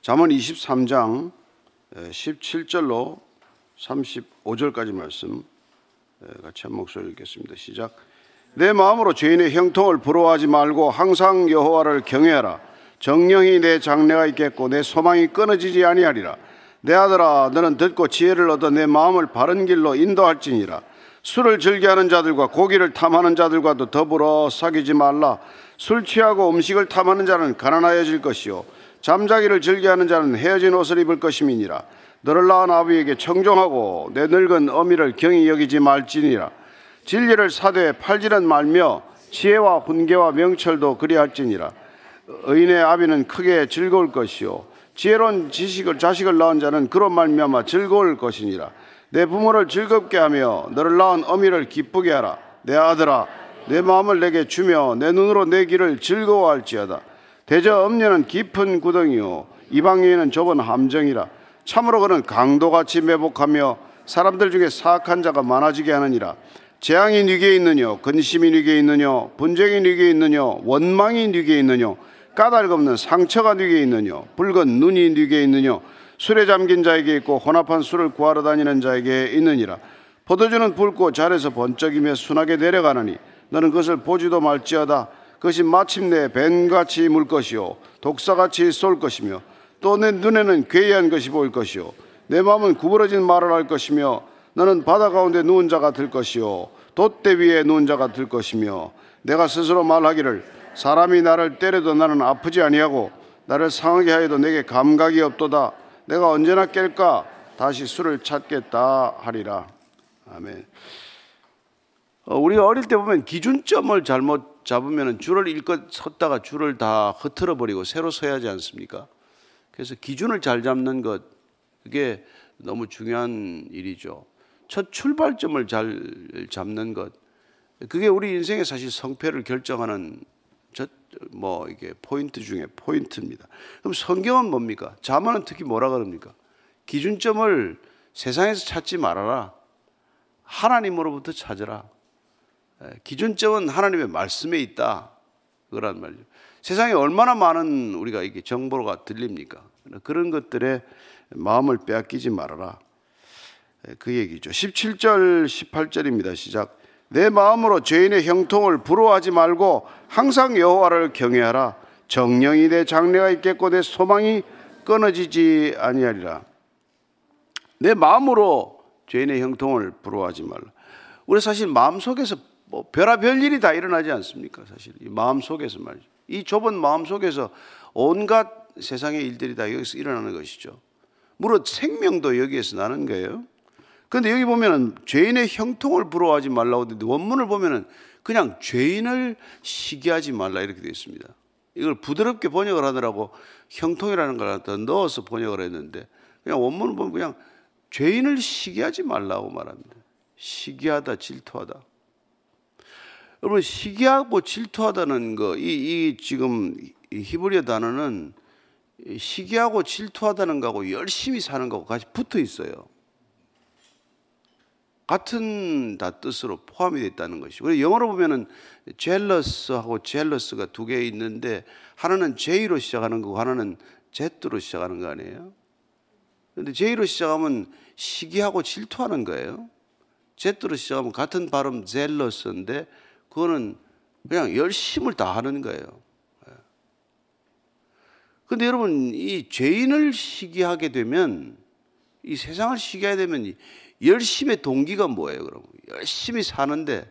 잠언 23장 17절로 35절까지 말씀 같이 한 목소리 읽겠습니다. 시작. 내 마음으로 죄인의 형통을 부러워하지 말고 항상 여호와를 경외하라. 정령이 내 장래가 있겠고 내 소망이 끊어지지 아니하리라. 내 아들아 너는 듣고 지혜를 얻어 내 마음을 바른 길로 인도할지니라. 술을 즐겨하는 자들과 고기를 탐하는 자들과도 더불어 사귀지 말라. 술 취하고 음식을 탐하는 자는 가난하여질 것이요 잠자기를 즐겨하는 자는 헤어진 옷을 입을 것임이니라. 너를 낳은 아비에게 청종하고 내 늙은 어미를 경히 여기지 말지니라. 진리를 사되 팔지는 말며 지혜와 훈계와 명철도 그리할지니라. 의인의 아비는 크게 즐거울 것이요 지혜로운 지식을 자식을 낳은 자는 그런 말미암아 즐거울 것이니라. 내 부모를 즐겁게 하며 너를 낳은 어미를 기쁘게 하라. 내 아들아, 내 마음을 내게 주며 내 눈으로 내 길을 즐거워할지어다. 대저 엄녀는 깊은 구덩이요 이방인은 좁은 함정이라. 참으로 그는 강도같이 매복하며 사람들 중에 사악한 자가 많아지게 하느니라. 재앙이 네게 있느냐, 근심이 네게 있느냐, 분쟁이 네게 있느냐, 원망이 네게 있느냐, 까닭 없는 상처가 네게 있느냐, 붉은 눈이 네게 있느냐, 술에 잠긴 자에게 있고 혼합한 술을 구하러 다니는 자에게 있느니라. 포도주는 붉고 잘해서 번쩍이며 순하게 내려가느니 너는 그것을 보지도 말지어다. 그것이 마침내 뱀같이 물 것이요 독사같이 쏠 것이며 또 내 눈에는 괴이한 것이 보일 것이요 내 마음은 구부러진 말을 할 것이며 너는 바다 가운데 누운 자가 될 것이요 돛대 위에 누운 자가 될 것이며 내가 스스로 말하기를 사람이 나를 때려도 나는 아프지 아니하고 나를 상하게 하여도 내게 감각이 없도다. 내가 언제나 깰까? 다시 술을 찾겠다 하리라. 아멘. 어, 우리가 어릴 때 보면 기준점을 잘못 잡으면 줄을 일껏 섰다가 줄을 다 흐트러 버리고 새로 서야 하지 않습니까? 그래서 기준을 잘 잡는 것 그게 너무 중요한 일이죠. 첫 출발점을 잘 잡는 것 그게 우리 인생의 사실 성패를 결정하는 뭐 이게 포인트 중에 포인트입니다. 그럼 성경은 뭡니까? 자문은 특히 뭐라 그럽니까? 기준점을 세상에서 찾지 말아라. 하나님으로부터 찾으라. 기준점은 하나님의 말씀에 있다. 그런 말이죠. 세상에 얼마나 많은 우리가 이게 정보가 들립니까? 그런 것들에 마음을 빼앗기지 말아라. 그 얘기죠. 17절, 18절입니다. 시작. 내 마음으로 죄인의 형통을 부러워하지 말고 항상 여호와를 경외하라. 정령이 내 장래가 있겠고 내 소망이 끊어지지 아니하리라. 내 마음으로 죄인의 형통을 부러워하지 말라. 우리 사실 마음 속에서 뭐 별아별 일이 다 일어나지 않습니까? 사실 이 마음 속에서 말이죠. 이 좁은 마음 속에서 온갖 세상의 일들이 다 여기서 일어나는 것이죠. 물론 생명도 여기에서 나는 거예요. 그런데 여기 보면은 죄인의 형통을 부러워하지 말라고 하는데 원문을 보면은 그냥 죄인을 시기하지 말라 이렇게 되어 있습니다. 이걸 부드럽게 번역을 하더라고 형통이라는 걸 갖다 넣어서 번역을 했는데 그냥 원문을 보면 그냥 죄인을 시기하지 말라고 말합니다. 시기하다, 질투하다. 여러분 시기하고 질투하다는 거, 이, 이 지금 이 히브리어 단어는 시기하고 질투하다는 거하고 열심히 사는 거하고 같이 붙어 있어요. 같은 다 뜻으로 포함이 됐다는 것이고 그래서 영어로 보면은 jealous하고 jealous가 두 개 있는데 하나는 J로 시작하는 거고 하나는 Z로 시작하는 거 아니에요? 근데 J로 시작하면 시기하고 질투하는 거예요. Z로 시작하면 같은 발음 zealous인데 그거는 그냥 열심을 다하는 거예요. 근데 여러분 이 죄인을 시기하게 되면 이 세상을 시기하게 되면 열심의 동기가 뭐예요, 그럼? 열심히 사는데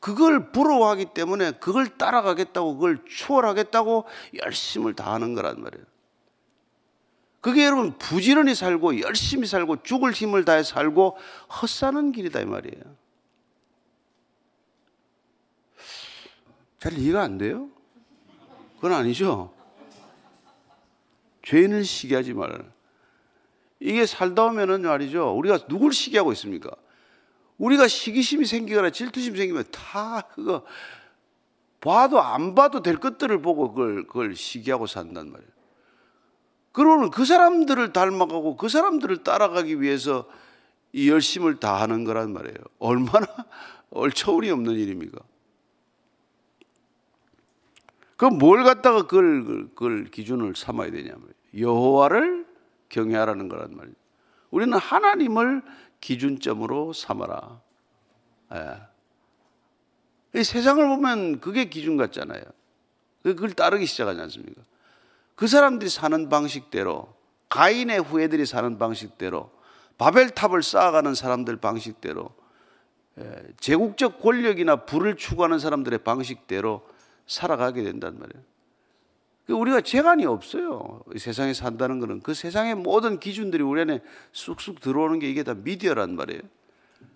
그걸 부러워하기 때문에 그걸 따라가겠다고 그걸 추월하겠다고 열심을 다하는 거란 말이에요. 그게 여러분 부지런히 살고 열심히 살고 죽을 힘을 다해 살고 헛사는 길이다 이 말이에요. 잘 이해가 안 돼요? 그건 아니죠. 죄인을 시기하지 말라. 이게 살다 오면은 말이죠. 우리가 누굴 시기하고 있습니까? 우리가 시기심이 생기거나 질투심이 생기면 다 그거 봐도 안 봐도 될 것들을 보고 그걸, 그걸 시기하고 산단 말이에요. 그러면 그 사람들을 닮아가고 그 사람들을 따라가기 위해서 이 열심을 다하는 거란 말이에요. 얼마나 얼처울이 없는 일입니까? 그럼 뭘 갖다가 그걸, 그걸, 기준을 삼아야 되냐면 여호와를 경외하라는 거란 말이에요. 우리는 하나님을 기준점으로 삼아라. 예. 세상을 보면 그게 기준 같잖아요. 그걸 따르기 시작하지 않습니까? 그 사람들이 사는 방식대로, 가인의 후예들이 사는 방식대로, 바벨탑을 쌓아가는 사람들 방식대로, 예, 제국적 권력이나 부를 추구하는 사람들의 방식대로 살아가게 된단 말이에요. 그 우리가 재간이 없어요. 세상에 산다는 것은 그 세상의 모든 기준들이 우리 안에 쑥쑥 들어오는 게 이게 다 미디어란 말이에요.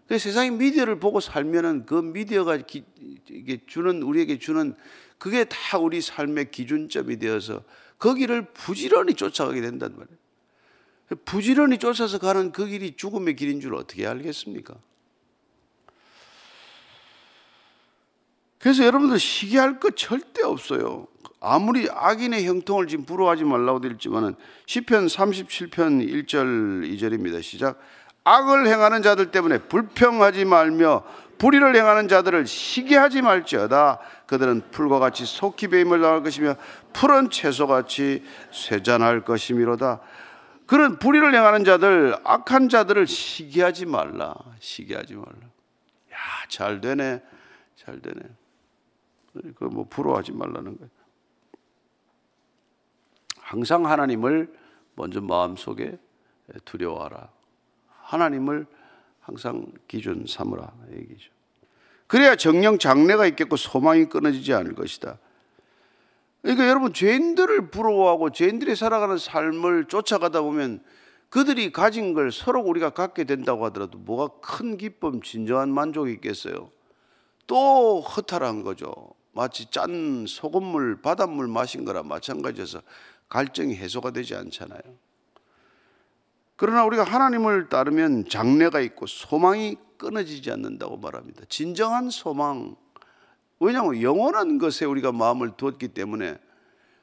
그 세상의 미디어를 보고 살면은 그 미디어가 기, 이게 주는 우리에게 주는 그게 다 우리 삶의 기준점이 되어서 거기를 부지런히 쫓아가게 된단 말이에요. 부지런히 쫓아서 가는 그 길이 죽음의 길인 줄 어떻게 알겠습니까? 그래서 여러분들 시기할 것 절대 없어요. 아무리 악인의 형통을 지금 부러워하지 말라고 되어 있지만은 시편 37편 1절 2절입니다. 시작. 악을 행하는 자들 때문에 불평하지 말며 불의를 행하는 자들을 시기하지 말지어다. 그들은 풀과 같이 속히 배임을 당할 것이며 푸른 채소같이 쇠잔할 것이미로다. 그런 불의를 행하는 자들, 악한 자들을 시기하지 말라. 시기하지 말라. 야, 잘 되네. 잘 되네. 그 뭐 부러워하지 말라는 거예요. 항상 하나님을 먼저 마음속에 두려워하라. 하나님을 항상 기준 삼으라 얘기죠. 그래야 정령 장래가 있겠고 소망이 끊어지지 않을 것이다. 그러니까 여러분 죄인들을 부러워하고 죄인들이 살아가는 삶을 쫓아가다 보면 그들이 가진 걸 서로 우리가 갖게 된다고 하더라도 뭐가 큰 기쁨, 진정한 만족이 있겠어요? 또 허탈한 거죠. 마치 짠 소금물, 바닷물 마신 거랑 마찬가지여서 갈증이 해소가 되지 않잖아요. 그러나 우리가 하나님을 따르면 장래가 있고 소망이 끊어지지 않는다고 말합니다. 진정한 소망. 왜냐하면 영원한 것에 우리가 마음을 두었기 때문에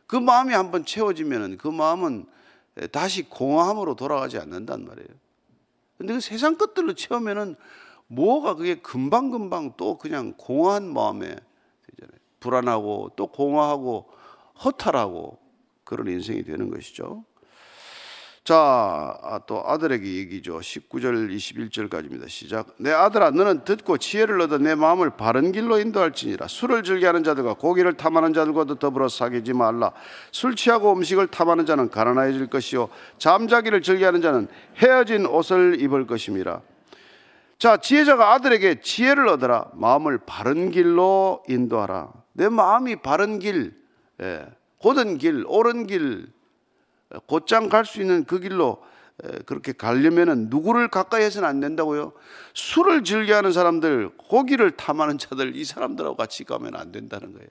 그 마음이 한번 채워지면 그 마음은 다시 공허함으로 돌아가지 않는단 말이에요. 근데 그 세상 것들로 채우면은 뭐가 그게 금방금방 또 그냥 공허한 마음에. 불안하고 또 공허하고 허탈하고 그런 인생이 되는 것이죠. 자, 아, 또 아들에게 얘기죠. 19절 21절까지입니다. 시작. 내 아들아 너는 듣고 지혜를 얻어 내 마음을 바른 길로 인도할지니라. 술을 즐겨하는 자들과 고기를 탐하는 자들과도 더불어 사귀지 말라. 술 취하고 음식을 탐하는 자는 가난해질 것이요 잠자기를 즐겨하는 자는 헤어진 옷을 입을 것임이라. 자, 지혜자가 아들에게 지혜를 얻어라. 마음을 바른 길로 인도하라. 내 마음이 바른 길. 예. 곧은 길, 옳은 길, 곧장 갈 수 있는 그 길로 그렇게 가려면은 누구를 가까이 해서는 안 된다고요? 술을 즐겨하는 사람들, 고기를 탐하는 자들, 이 사람들하고 같이 가면 안 된다는 거예요.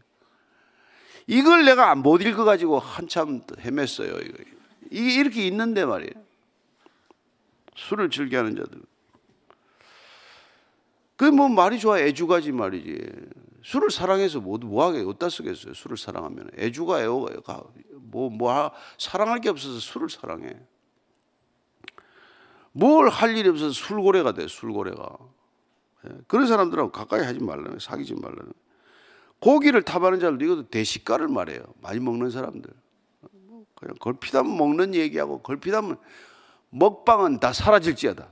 이걸 내가 못 읽어가지고 한참 헤맸어요. 이게 이렇게 있는데 말이에요. 술을 즐겨하는 자들. 그게 뭐 말이 좋아 애주가지 말이지. 술을 사랑해서 모두 뭐하게 어디다 쓰겠어요? 술을 사랑하면 애주가 애가 뭐, 뭐 사랑할 게 없어서 술을 사랑해. 뭘 할 일이 없어서 술고래가 돼 술고래가. 예, 그런 사람들하고 가까이 하지 말라는 사귀지 말라는. 고기를 탑하는 자들도 이것도 대식가를 말해요. 많이 먹는 사람들. 그냥 걸핏하면 먹는 얘기하고 걸핏하면 먹방은 다 사라질지어다.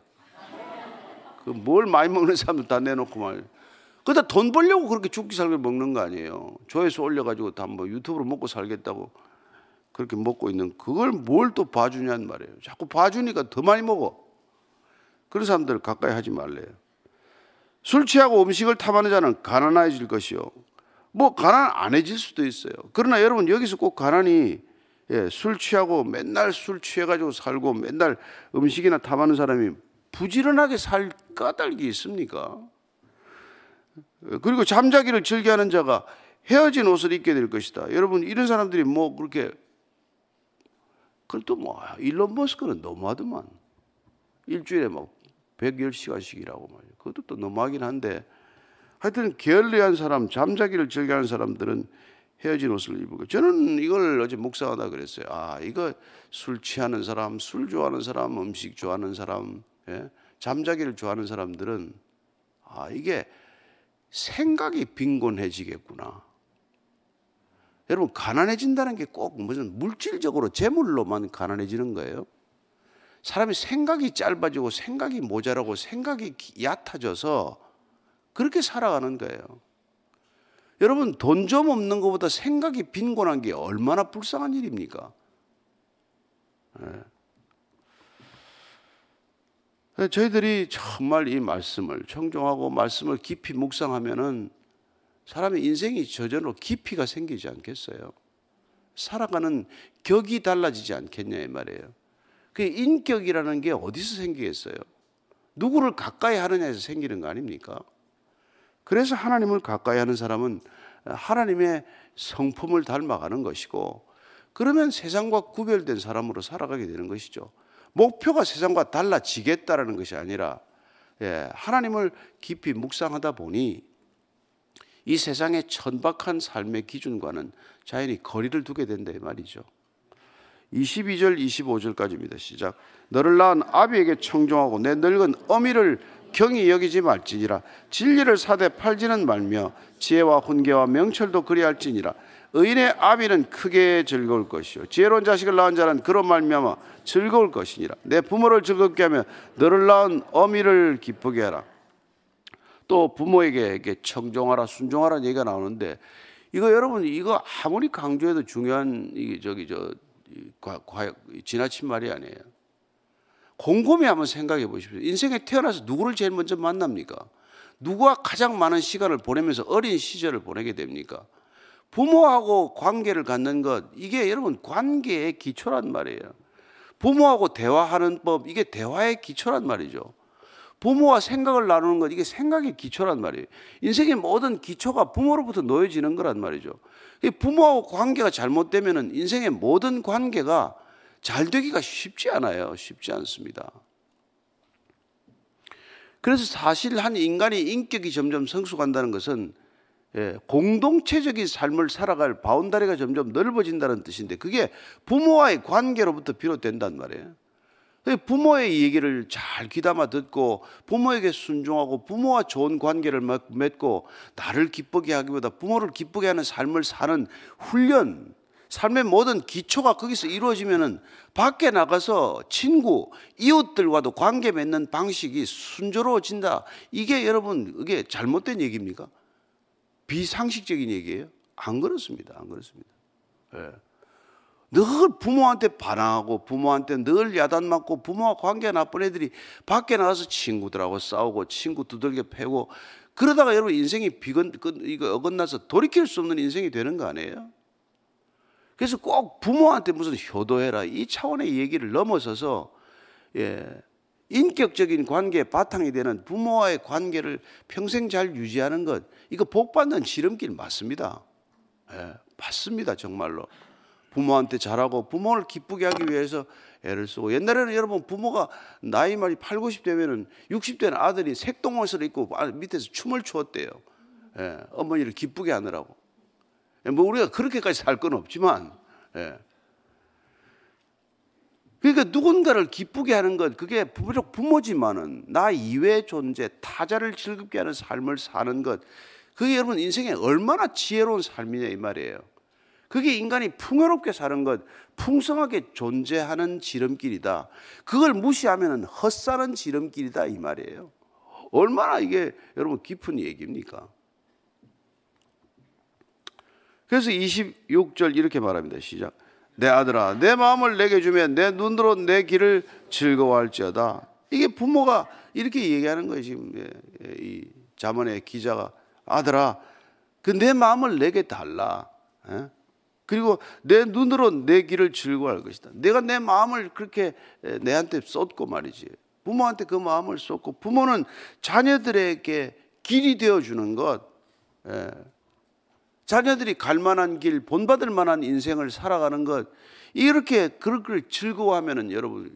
그 뭘 많이 먹는 사람들 다 내놓고 말. 그다 돈 벌려고 그렇게 죽기 살기 먹는 거 아니에요. 조회수 올려가지고 다 뭐 유튜브로 먹고 살겠다고 그렇게 먹고 있는 그걸 뭘 또 봐주냐는 말이에요. 자꾸 봐주니까 더 많이 먹어. 그런 사람들 가까이 하지 말래요. 술 취하고 음식을 탐하는 자는 가난해질 것이요. 뭐 가난 안 해질 수도 있어요. 그러나 여러분 여기서 꼭 가난이 예, 술 취하고 맨날 술 취해가지고 살고 맨날 음식이나 탐하는 사람이 부지런하게 살 까닭이 있습니까? 그리고 잠자기를 즐겨하는 자가 헤어진 옷을 입게 될 것이다. 여러분 이런 사람들이 뭐 그렇게 그걸 또뭐 일론 머스크는 너무하더만 일주일에 막 110시간씩이라고 말이에요. 그것도 또 너무하긴 한데 하여튼 게을리한 사람, 잠자기를 즐겨하는 사람들은 헤어진 옷을 입고 저는 이걸 어제 묵상하다 그랬어요. 아 이거 술 취하는 사람, 술 좋아하는 사람, 음식 좋아하는 사람, 예? 잠자기를 좋아하는 사람들은 아 이게 생각이 빈곤해지겠구나. 여러분 가난해진다는 게 꼭 무슨 물질적으로 재물로만 가난해지는 거예요. 사람이 생각이 짧아지고 생각이 모자라고 생각이 얕아져서 그렇게 살아가는 거예요. 여러분 돈 좀 없는 것보다 생각이 빈곤한 게 얼마나 불쌍한 일입니까? 네. 저희들이 정말 이 말씀을 청종하고 말씀을 깊이 묵상하면은 사람의 인생이 저절로 깊이가 생기지 않겠어요? 살아가는 격이 달라지지 않겠냐 이 말이에요. 그 인격이라는 게 어디서 생기겠어요? 누구를 가까이 하느냐에서 생기는 거 아닙니까? 그래서 하나님을 가까이 하는 사람은 하나님의 성품을 닮아가는 것이고 그러면 세상과 구별된 사람으로 살아가게 되는 것이죠. 목표가 세상과 달라지겠다라는 것이 아니라 예, 하나님을 깊이 묵상하다 보니 이 세상의 천박한 삶의 기준과는 자연히 거리를 두게 된다 이 말이죠. 22절 25절까지입니다. 시작. 너를 낳은 아비에게 청종하고 내 늙은 어미를 경히 여기지 말지니라 진리를 사대 팔지는 말며 지혜와 훈계와 명철도 그리할지니라 의인의 아비는 크게 즐거울 것이요 지혜로운 자식을 낳은 자는 그런 말미암아 즐거울 것이니라 내 부모를 즐겁게 하며 너를 낳은 어미를 기쁘게 하라 또 부모에게 청종하라 순종하라 얘기가 나오는데 이거 여러분 이거 아무리 강조해도 중요한 이게 저기 저 과, 과, 지나친 말이 아니에요. 곰곰이 한번 생각해 보십시오. 인생에 태어나서 누구를 제일 먼저 만납니까? 누구와 가장 많은 시간을 보내면서 어린 시절을 보내게 됩니까? 부모하고 관계를 갖는 것, 이게 여러분 관계의 기초란 말이에요. 부모하고 대화하는 법, 이게 대화의 기초란 말이죠. 부모와 생각을 나누는 것, 이게 생각의 기초란 말이에요. 인생의 모든 기초가 부모로부터 놓여지는 거란 말이죠. 부모하고 관계가 잘못되면 인생의 모든 관계가 잘 되기가 쉽지 않아요. 쉽지 않습니다. 그래서 사실 한 인간의 인격이 점점 성숙한다는 것은 예, 공동체적인 삶을 살아갈 바운다리가 점점 넓어진다는 뜻인데 그게 부모와의 관계로부터 비롯된단 말이에요. 부모의 얘기를 잘 귀담아 듣고 부모에게 순종하고 부모와 좋은 관계를 맺고 나를 기쁘게 하기보다 부모를 기쁘게 하는 삶을 사는 훈련, 삶의 모든 기초가 거기서 이루어지면은 밖에 나가서 친구, 이웃들과도 관계 맺는 방식이 순조로워진다. 이게 여러분, 이게 잘못된 얘기입니까? 비상식적인 얘기예요? 안 그렇습니다. 안 그렇습니다. 네. 늘 부모한테 반항하고 부모한테 늘 야단 맞고 부모와 관계 나쁜 애들이 밖에 나가서 친구들하고 싸우고 친구 두들겨 패고 그러다가 여러분 인생이 비건 이거 어긋나서 돌이킬 수 없는 인생이 되는 거 아니에요? 그래서 꼭 부모한테 무슨 효도해라 이 차원의 얘기를 넘어서서 예, 인격적인 관계의 바탕이 되는 부모와의 관계를 평생 잘 유지하는 것 이거 복 받는 지름길 맞습니다. 예, 맞습니다 정말로. 부모한테 잘하고 부모를 기쁘게 하기 위해서 애를 쓰고 옛날에는 여러분 부모가 나이 말이 8, 90 되면은 60 되는 아들이 색동옷을 입고 아, 밑에서 춤을 추었대요. 예, 어머니를 기쁘게 하느라고. 예, 뭐 우리가 그렇게까지 살 건 없지만 예. 그러니까 누군가를 기쁘게 하는 것 그게 비록 부모지만은 나 이외의 존재 타자를 즐겁게 하는 삶을 사는 것 그게 여러분 인생에 얼마나 지혜로운 삶이냐 이 말이에요. 그게 인간이 풍요롭게 사는 것, 풍성하게 존재하는 지름길이다. 그걸 무시하면 헛사는 지름길이다 이 말이에요. 얼마나 이게 여러분 깊은 얘기입니까? 그래서 26절 이렇게 말합니다. 시작. 내 아들아, 내 마음을 내게 주면 내 눈으로 내 길을 즐거워할지어다. 이게 부모가 이렇게 얘기하는 거예요. 지금 예, 예, 이 자문의 기자가 아들아, 그 내 마음을 내게 달라. 예? 그리고 내 눈으로 내 길을 즐거워할 것이다. 내가 내 마음을 그렇게 내한테 쏟고 말이지. 부모한테 그 마음을 쏟고 부모는 자녀들에게 길이 되어 주는 것. 예. 자녀들이 갈 만한 길, 본받을 만한 인생을 살아가는 것. 이렇게 그렇게 즐거워하면은 여러분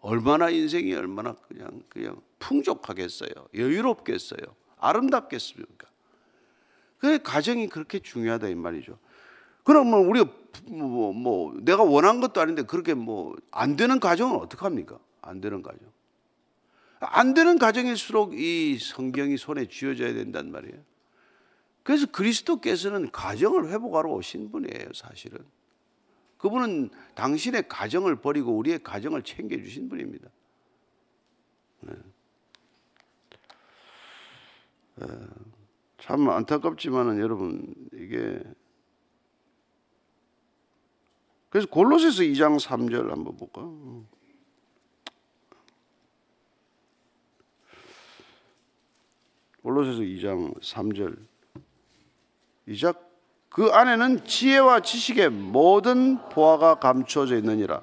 얼마나 인생이 얼마나 그냥 그냥 풍족하겠어요. 여유롭겠어요. 아름답겠습니까? 그 가정이 그렇게 중요하다 이 말이죠. 그러면 우리가 뭐, 뭐 내가 원한 것도 아닌데 그렇게 뭐 안 되는 가정은 어떡합니까? 안 되는 가정. 안 되는 가정일수록 이 성경이 손에 쥐어져야 된단 말이에요. 그래서 그리스도께서는 가정을 회복하러 오신 분이에요, 사실은. 그분은 당신의 가정을 버리고 우리의 가정을 챙겨주신 분입니다. 네. 참 안타깝지만은 여러분 이게 그래서 골로새서 2장 3절 한번 볼까? 골로새서 2장 3절 이작 그 안에는 지혜와 지식의 모든 보화가 감춰져 있느니라.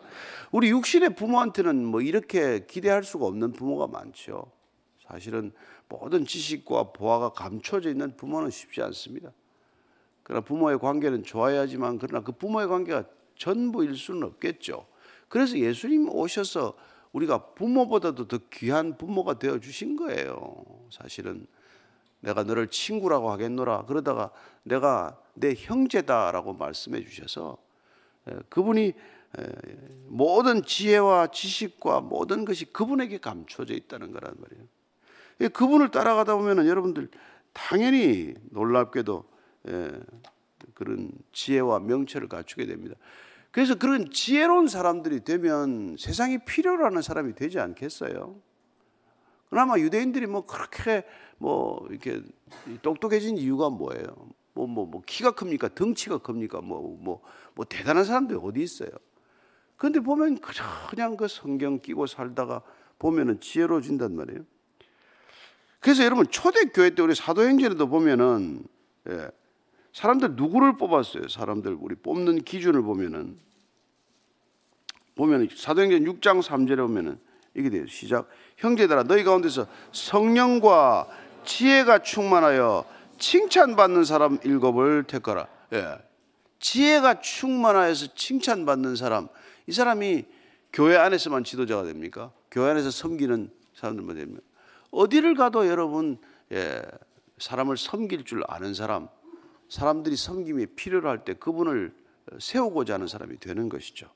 우리 육신의 부모한테는 뭐 이렇게 기대할 수가 없는 부모가 많죠. 사실은 모든 지식과 보화가 감춰져 있는 부모는 쉽지 않습니다. 그러나 부모의 관계는 좋아야지만 그러나 그 부모의 관계가 전부일 수는 없겠죠. 그래서 예수님 오셔서 우리가 부모보다도 더 귀한 부모가 되어 주신 거예요. 사실은 내가 너를 친구라고 하겠노라. 그러다가 내가 내 형제다라고 말씀해 주셔서 그분이 모든 지혜와 지식과 모든 것이 그분에게 감춰져 있다는 거란 말이에요. 그분을 따라가다 보면은 여러분들 당연히 놀랍게도 그런 지혜와 명철을 갖추게 됩니다. 그래서 그런 지혜로운 사람들이 되면 세상이 필요로 하는 사람이 되지 않겠어요? 그나마 유대인들이 뭐 그렇게 뭐 이렇게 똑똑해진 이유가 뭐예요? 뭐, 뭐, 뭐, 키가 큽니까? 덩치가 큽니까? 뭐, 뭐, 뭐, 대단한 사람들이 어디 있어요? 근데 보면 그냥 그 성경 끼고 살다가 보면은 지혜로워진단 말이에요. 그래서 여러분, 초대교회 때 우리 사도행전에도 보면은, 예, 사람들 누구를 뽑았어요? 사람들 우리 뽑는 기준을 보면은, 보면은 사도행전 6장 3절에 보면은 이게 돼요. 시작. 형제들아, 너희 가운데서 성령과 지혜가 충만하여 칭찬받는 사람 일곱을 택하라. 예. 지혜가 충만하여서 칭찬받는 사람. 이 사람이 교회 안에서만 지도자가 됩니까? 교회 안에서 섬기는 사람들만 됩니까? 어디를 가도 여러분, 예, 사람을 섬길 줄 아는 사람, 사람들이 섬김이 필요로 할때 그분을 세우고자 하는 사람이 되는 것이죠.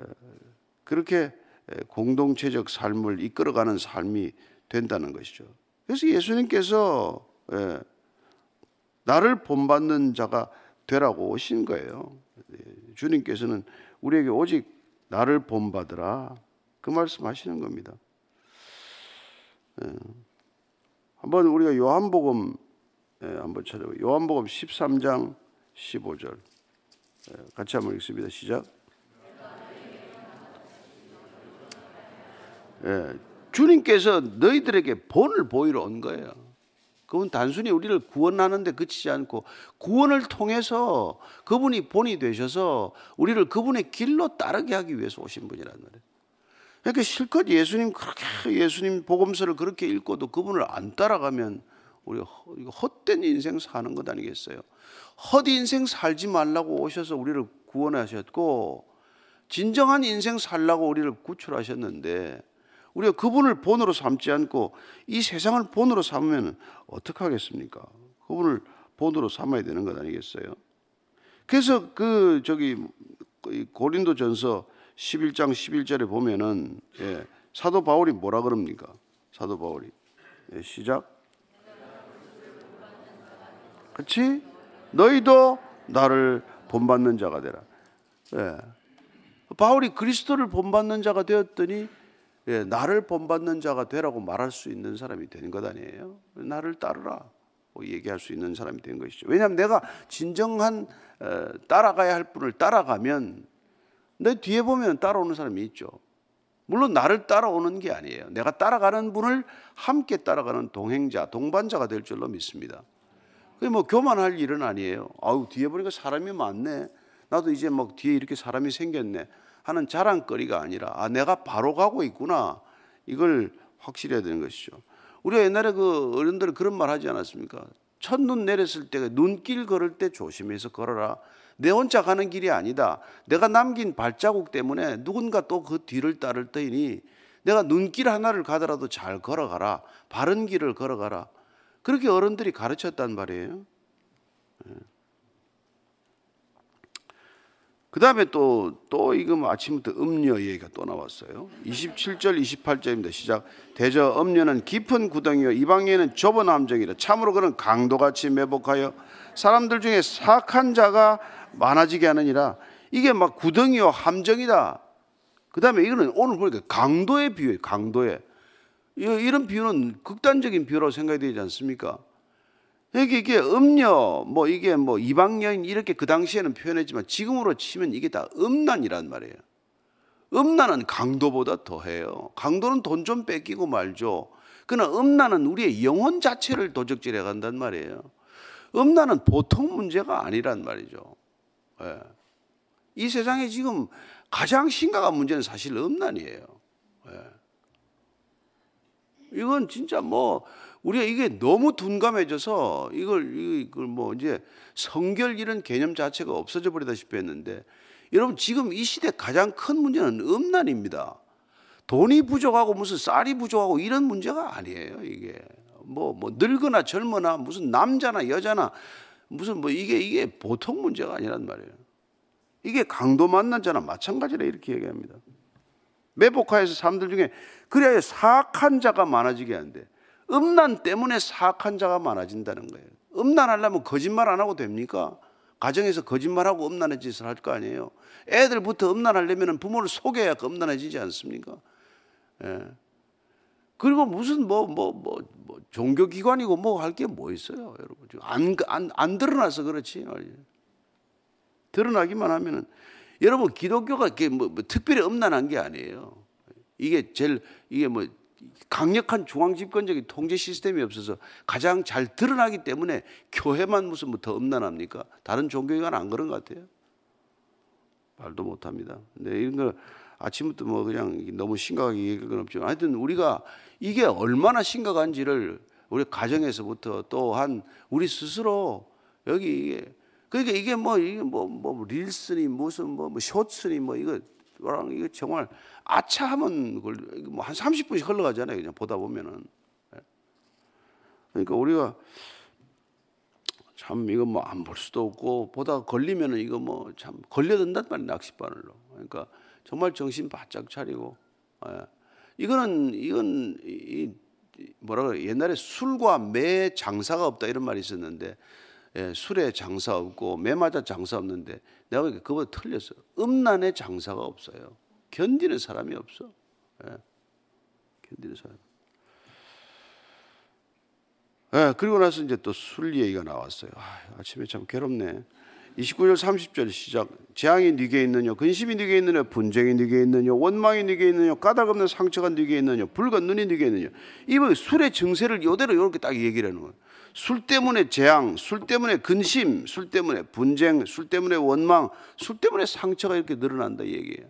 어, 그렇게 공동체적 삶을 이끌어가는 삶이 된다는 것이죠. 그래서 예수님께서 예, 나를 본받는 자가 되라고 오신 거예요. 예, 주님께서는 우리에게 오직 나를 본받으라 그 말씀하시는 겁니다. 예, 한번 우리가 요한복음 한번 찾아보 요한복음 13장 15절 같이 한번 읽습니다. 시작. 주님께서 너희들에게 본을 보이러 온 거예요. 그분 단순히 우리를 구원하는데 그치지 않고 구원을 통해서 그분이 본이 되셔서 우리를 그분의 길로 따르게 하기 위해서 오신 분이란 말이에요. 그러니까 실컷 예수님 그렇게 예수님 복음서를 그렇게 읽고도 그분을 안 따라가면 우리가 헛된 인생 사는 것 아니겠어요? 헛 인생 살지 말라고 오셔서 우리를 구원하셨고 진정한 인생 살라고 우리를 구출하셨는데 우리가 그분을 본으로 삼지 않고 이 세상을 본으로 삼으면 어떻게 하겠습니까? 그분을 본으로 삼아야 되는 것 아니겠어요? 그래서 그 저기 고린도 전서 11장 11절에 보면은 예, 사도 바울이 뭐라 그럽니까? 사도 바울이 예, 시작. 그렇지? 너희도 나를 본받는 자가 되라. 예. 바울이 그리스도를 본받는 자가 되었더니 예, 나를 본받는 자가 되라고 말할 수 있는 사람이 되는 것 아니에요? 나를 따르라. 뭐 얘기할 수 있는 사람이 된 것이죠. 왜냐하면 내가 진정한 어, 따라가야 할 분을 따라가면 내 뒤에 보면 따라오는 사람이 있죠. 물론 나를 따라오는 게 아니에요. 내가 따라가는 분을 함께 따라가는 동행자, 동반자가 될 줄로 믿습니다. 그게 뭐 교만할 일은 아니에요. 아우 뒤에 보니까 사람이 많네. 나도 이제 막 뒤에 이렇게 사람이 생겼네. 하는 자랑거리가 아니라 아 내가 바로 가고 있구나 이걸 확실해야 되는 것이죠. 우리가 옛날에 그 어른들은 그런 말 하지 않았습니까? 첫눈 내렸을 때 눈길 걸을 때 조심해서 걸어라. 내 혼자 가는 길이 아니다. 내가 남긴 발자국 때문에 누군가 또 그 뒤를 따를 터이니 내가 눈길 하나를 가더라도 잘 걸어가라. 바른 길을 걸어가라. 그렇게 어른들이 가르쳤단 말이에요. 예. 그 다음에 또, 또 이거 뭐 아침부터 음녀 얘기가 또 나왔어요. 27절, 28절입니다. 시작. 대저 음녀는 깊은 구덩이요. 이방에는 좁은 함정이라. 참으로 그는 강도같이 매복하여 사람들 중에 사악한 자가 많아지게 하느니라. 이게 막 구덩이요. 함정이다. 그 다음에 이거는 오늘 보니까 강도의 비유예요. 강도의. 이런 비유는 극단적인 비유라고 생각이 되지 않습니까? 여기 이게 음녀, 뭐 이게 뭐 이방 여인 이렇게 그 당시에는 표현했지만 지금으로 치면 이게 다 음란이란 말이에요. 음란은 강도보다 더해요. 강도는 돈 좀 뺏기고 말죠. 그러나 음란은 우리의 영혼 자체를 도적질해 간단 말이에요. 음란은 보통 문제가 아니란 말이죠. 예. 이 세상에 지금 가장 심각한 문제는 사실 음란이에요. 예. 이건 진짜 뭐 우리가 이게 너무 둔감해져서 이걸 이걸 뭐 이제 성결 이런 개념 자체가 없어져 버리다시피 했는데 여러분 지금 이 시대 가장 큰 문제는 음란입니다. 돈이 부족하고 무슨 쌀이 부족하고 이런 문제가 아니에요. 이게 뭐뭐 뭐 늙거나 젊거나 무슨 남자나 여자나 무슨 뭐 이게 이게 보통 문제가 아니란 말이에요. 이게 강도 만난 자나 마찬가지라 이렇게 얘기합니다. 매복하에서 사람들 중에 그래야 사악한 자가 많아지게 한대. 음란 때문에 사악한 자가 많아진다는 거예요. 음란하려면 거짓말 안 하고 됩니까? 가정에서 거짓말하고 음란의 짓을 할 거 아니에요. 애들부터 음란하려면 부모를 속여야 그 음란해지지 않습니까? 예. 그리고 무슨 뭐 뭐 뭐 뭐 종교기관이고 뭐 할 게 뭐 있어요, 여러분. 안, 안, 안 드러나서 그렇지. 드러나기만 하면은 여러분 기독교가 뭐, 뭐 특별히 음란한 게 아니에요. 이게 제일 이게 뭐 강력한 중앙 집권적인 통제 시스템이 없어서 가장 잘 드러나기 때문에 교회만 무슨 뭐 더 음란합니까? 다른 종교기관 안 그런 것 같아요. 말도 못 합니다. 근데 이런 걸 아침부터 뭐 그냥 너무 심각하게 얘기할 건 없지만 하여튼 우리가 이게 얼마나 심각한지를 우리 가정에서부터 또한 우리 스스로 여기 이게 그러니까 이게 뭐 이게 뭐, 뭐 릴스니 무슨 뭐, 뭐 쇼츠니 뭐 이거 이거 정말 아차하면 그걸 뭐한 30분씩 흘러가잖아요. 그냥 보다 보면은. 예. 그러니까 우리가 참 이거 뭐 안 볼 수도 없고 보다 걸리면은 이거 뭐 참 걸려든단 말이에요. 낚싯바늘로. 그러니까 정말 정신 바짝 차리고. 예. 이거는 이건 이 뭐라 그래 옛날에 술과 매 장사가 없다 이런 말이 있었는데 예, 술에 장사 없고 매맞아 장사 없는데 내가 보니까 그보다 틀렸어. 음란에 장사가 없어요. 견디는 사람이 없어. 예. 견디는 사람. 예, 그리고 나서 이제 또 술 얘기가 나왔어요. 아, 아침에 참 괴롭네. 29절 30절 시작. 재앙이 네게 있느냐, 근심이 네게 있느냐, 분쟁이 네게 있느냐, 원망이 네게 있느냐, 까닭 없는 상처가 네게 있느냐, 붉은 눈이 네게 있느냐. 이번 술의 증세를 이대로 이렇게 딱 얘기를 하는 거예요. 술 때문에 재앙, 술 때문에 근심, 술 때문에 분쟁, 술 때문에 원망, 술 때문에 상처가 이렇게 늘어난다 이 얘기예요.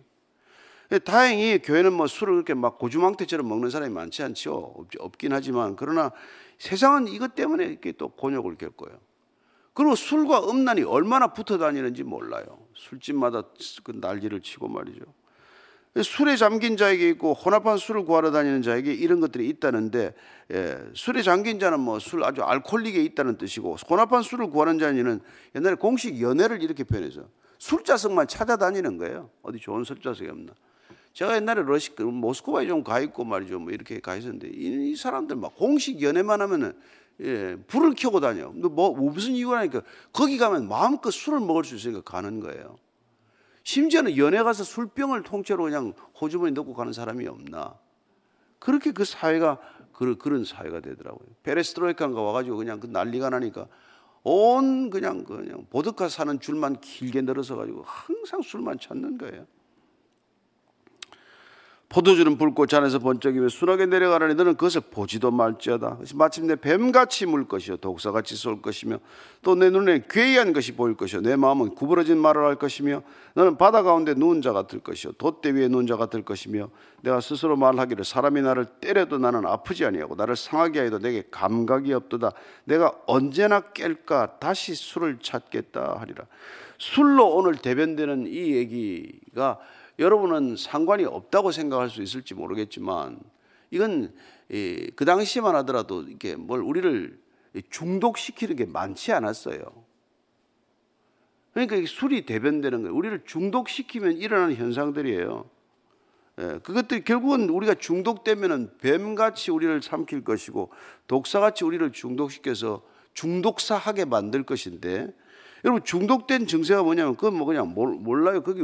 다행히 교회는 뭐 술을 그렇게 막 고주망태처럼 먹는 사람이 많지 않죠. 없긴 하지만 그러나 세상은 이것 때문에 이렇게 또 곤욕을 겪어요. 그리고 술과 음란이 얼마나 붙어 다니는지 몰라요. 술집마다 그 난리를 치고 말이죠. 술에 잠긴 자에게 있고 혼합한 술을 구하러 다니는 자에게 이런 것들이 있다는데 예, 술에 잠긴 자는 뭐 술 아주 알코올릭에 있다는 뜻이고 혼합한 술을 구하는 자는 옛날에 공식 연애를 이렇게 표현해서 술자석만 찾아다니는 거예요. 어디 좋은 술자석이 없나? 제가 옛날에 러시 그 모스크바에 좀 가 있고 말이죠. 뭐 이렇게 가 있었는데 이, 이 사람들 막 공식 연애만 하면은 예, 불을 켜고 다녀. 뭐 무슨 이유라니까 거기 가면 마음껏 술을 먹을 수 있으니까 가는 거예요. 심지어는 연애 가서 술병을 통째로 그냥 호주머니 넣고 가는 사람이 없나. 그렇게 그 사회가 그런, 그런 사회가 되더라고요. 페레스트로이카가 와가지고 그냥 그 난리가 나니까 온 그냥 그냥 보드카 사는 줄만 길게 늘어서 가지고 항상 술만 찾는 거예요. 포도주는 붉고 잔에서 번쩍이 며 순하게 내려가라니 너는 그것을 보지도 말지어다. 마침내 뱀같이 물 것이요 독사같이 쏠 것이며 또 내 눈에 괴이한 것이 보일 것이요 내 마음은 구부러진 말을 할 것이며 너는 바다 가운데 누운 자 같을 것이요 돛대 위에 누운 자 같을 것이며 내가 스스로 말하기를 사람이 나를 때려도 나는 아프지 아니하고 나를 상하게 하여도 내게 감각이 없도다. 내가 언제나 깰까 다시 술을 찾겠다 하리라. 술로 오늘 대변되는 이 얘기가 여러분은 상관이 없다고 생각할 수 있을지 모르겠지만 이건 그 당시만 하더라도 이게 뭘 우리를 중독시키는 게 많지 않았어요. 그러니까 술이 대변되는 거예요. 우리를 중독시키면 일어나는 현상들이에요. 예, 그것들이 결국은 우리가 중독되면은 뱀같이 우리를 삼킬 것이고 독사같이 우리를 중독시켜서 중독사하게 만들 것인데 여러분 중독된 증세가 뭐냐면 그건 뭐 그냥 몰라요. 거기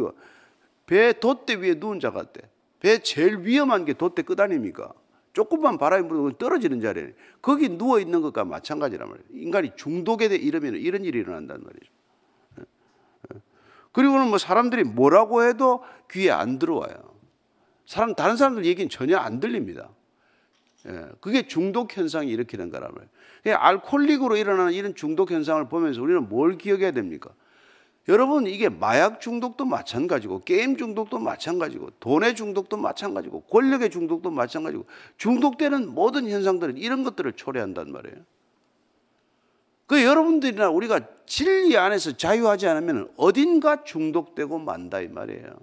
배 돛대 위에 누운 자 같대. 배 제일 위험한 게 돛대 끝 아닙니까? 조금만 바람이 불면 떨어지는 자리에 거기 누워 있는 것과 마찬가지란 말이에요. 인간이 중독에 이르면 이런 일이 일어난단 말이죠. 예, 예. 그리고는 뭐 사람들이 뭐라고 해도 귀에 안 들어와요. 사람 다른 사람들 얘기는 전혀 안 들립니다. 예, 그게 중독 현상이 일으키는 거란 말이에요. 알코올릭으로 일어나는 이런 중독 현상을 보면서 우리는 뭘 기억해야 됩니까? 여러분 이게 마약 중독도 마찬가지고 게임 중독도 마찬가지고 돈의 중독도 마찬가지고 권력의 중독도 마찬가지고 중독되는 모든 현상들은 이런 것들을 초래한단 말이에요. 그 여러분들이나 우리가 진리 안에서 자유하지 않으면 어딘가 중독되고 만다 이 말이에요.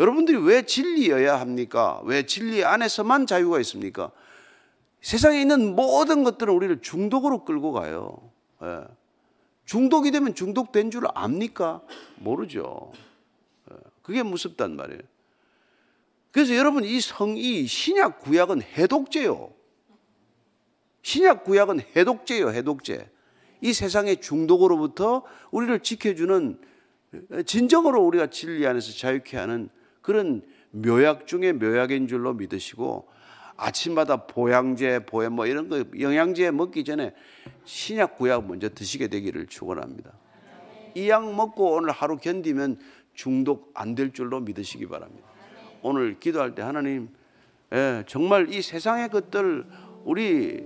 여러분들이 왜 진리여야 합니까? 왜 진리 안에서만 자유가 있습니까? 세상에 있는 모든 것들은 우리를 중독으로 끌고 가요. 예. 중독이 되면 중독된 줄 압니까? 모르죠. 예, 그게 무섭단 말이에요. 그래서 여러분 이 성이 신약 구약은 해독제요. 신약 구약은 해독제요, 해독제. 이 세상의 중독으로부터 우리를 지켜주는 진정으로 우리가 진리 안에서 자유케 하는 그런 묘약 중에 묘약인 줄로 믿으시고 아침마다 보양제, 보양 뭐 이런 거 영양제 먹기 전에 신약 구약 먼저 드시게 되기를 축원합니다. 이 약 먹고 오늘 하루 견디면 중독 안 될 줄로 믿으시기 바랍니다. 오늘 기도할 때 하나님 예, 정말 이 세상의 것들 우리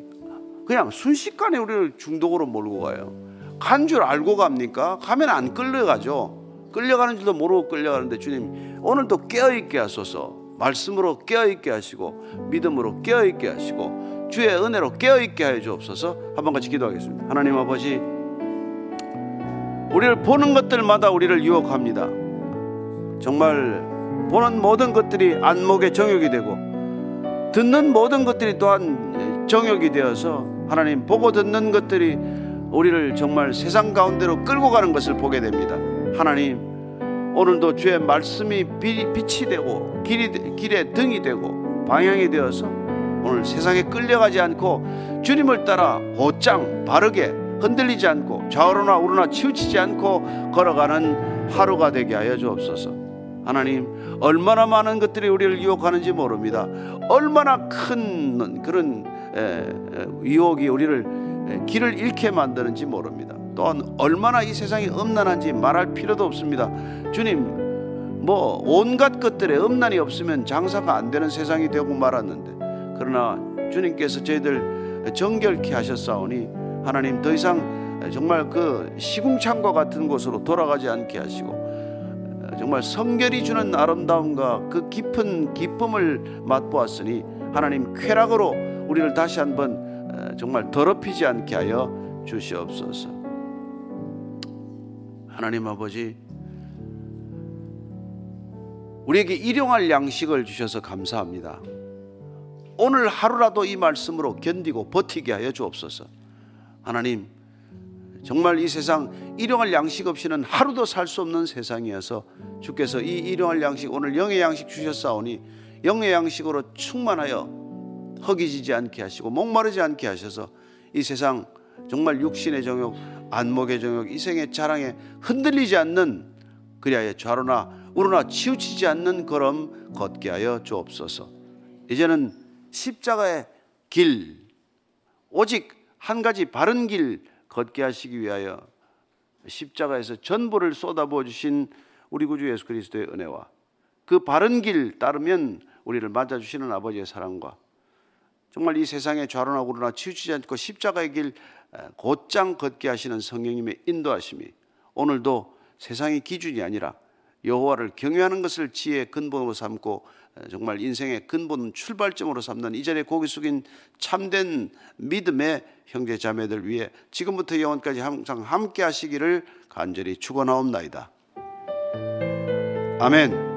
그냥 순식간에 우리를 중독으로 몰고 가요. 간 줄 알고 갑니까? 가면 안 끌려가죠. 끌려가는 줄도 모르고 끌려가는데 주님 오늘도 깨어 있게 하소서 말씀으로 깨어있게 하시고 믿음으로 깨어있게 하시고 주의 은혜로 깨어있게 하여 주옵소서 한번 같이 기도하겠습니다. 하나님 아버지 우리를 보는 것들마다 우리를 유혹합니다. 정말 보는 모든 것들이 안목의 정욕이 되고 듣는 모든 것들이 또한 정욕이 되어서 하나님 보고 듣는 것들이 우리를 정말 세상 가운데로 끌고 가는 것을 보게 됩니다. 하나님 오늘도 주의 말씀이 빛이 되고 길이, 길의 등이 되고 방향이 되어서 오늘 세상에 끌려가지 않고 주님을 따라 곧장 바르게 흔들리지 않고 좌우로나 우로나 치우치지 않고 걸어가는 하루가 되게 하여 주옵소서. 하나님, 얼마나 많은 것들이 우리를 유혹하는지 모릅니다. 얼마나 큰 그런 유혹이 우리를 길을 잃게 만드는지 모릅니다. 또한 얼마나 이 세상이 음란한지 말할 필요도 없습니다. 주님, 뭐 온갖 것들에 음란이 없으면 장사가 안 되는 세상이 되고 말았는데 그러나 주님께서 저희들 정결케 하셨사오니 하나님 더 이상 정말 그 시궁창과 같은 곳으로 돌아가지 않게 하시고 정말 성결이 주는 아름다움과 그 깊은 기쁨을 맛보았으니 하나님 쾌락으로 우리를 다시 한번 정말 더럽히지 않게 하여 주시옵소서. 하나님 아버지, 우리에게 일용할 양식을 주셔서 감사합니다. 오늘 하루라도 이 말씀으로 견디고 버티게 하여 주옵소서. 하나님, 정말 이 세상 일용할 양식 없이는 하루도 살 수 없는 세상이어서 주께서 이 일용할 양식 오늘 영의 양식 주셨사오니 영의 양식으로 충만하여 허기지지 않게 하시고 목마르지 않게 하셔서 이 세상 정말 육신의 정욕 안목의 정욕, 이생의 자랑에 흔들리지 않는 그리하여 좌로나 우로나 치우치지 않는 걸음 걷게 하여 주옵소서. 이제는 십자가의 길, 오직 한 가지 바른 길 걷게 하시기 위하여 십자가에서 전부를 쏟아부어 주신 우리 구주 예수 그리스도의 은혜와 그 바른 길 따르면 우리를 맞아주시는 아버지의 사랑과 정말 이 세상에 좌로나 우로나 치우치지 않고 십자가의 길 곧장 걷게 하시는 성령님의 인도하심이 오늘도 세상의 기준이 아니라 여호와를 경외하는 것을 지혜의 근본으로 삼고 정말 인생의 근본 출발점으로 삼는 이 자리에 고개 숙인 참된 믿음의 형제 자매들 위해 지금부터 영원까지 항상 함께 하시기를 간절히 축원하옵나이다. 아멘.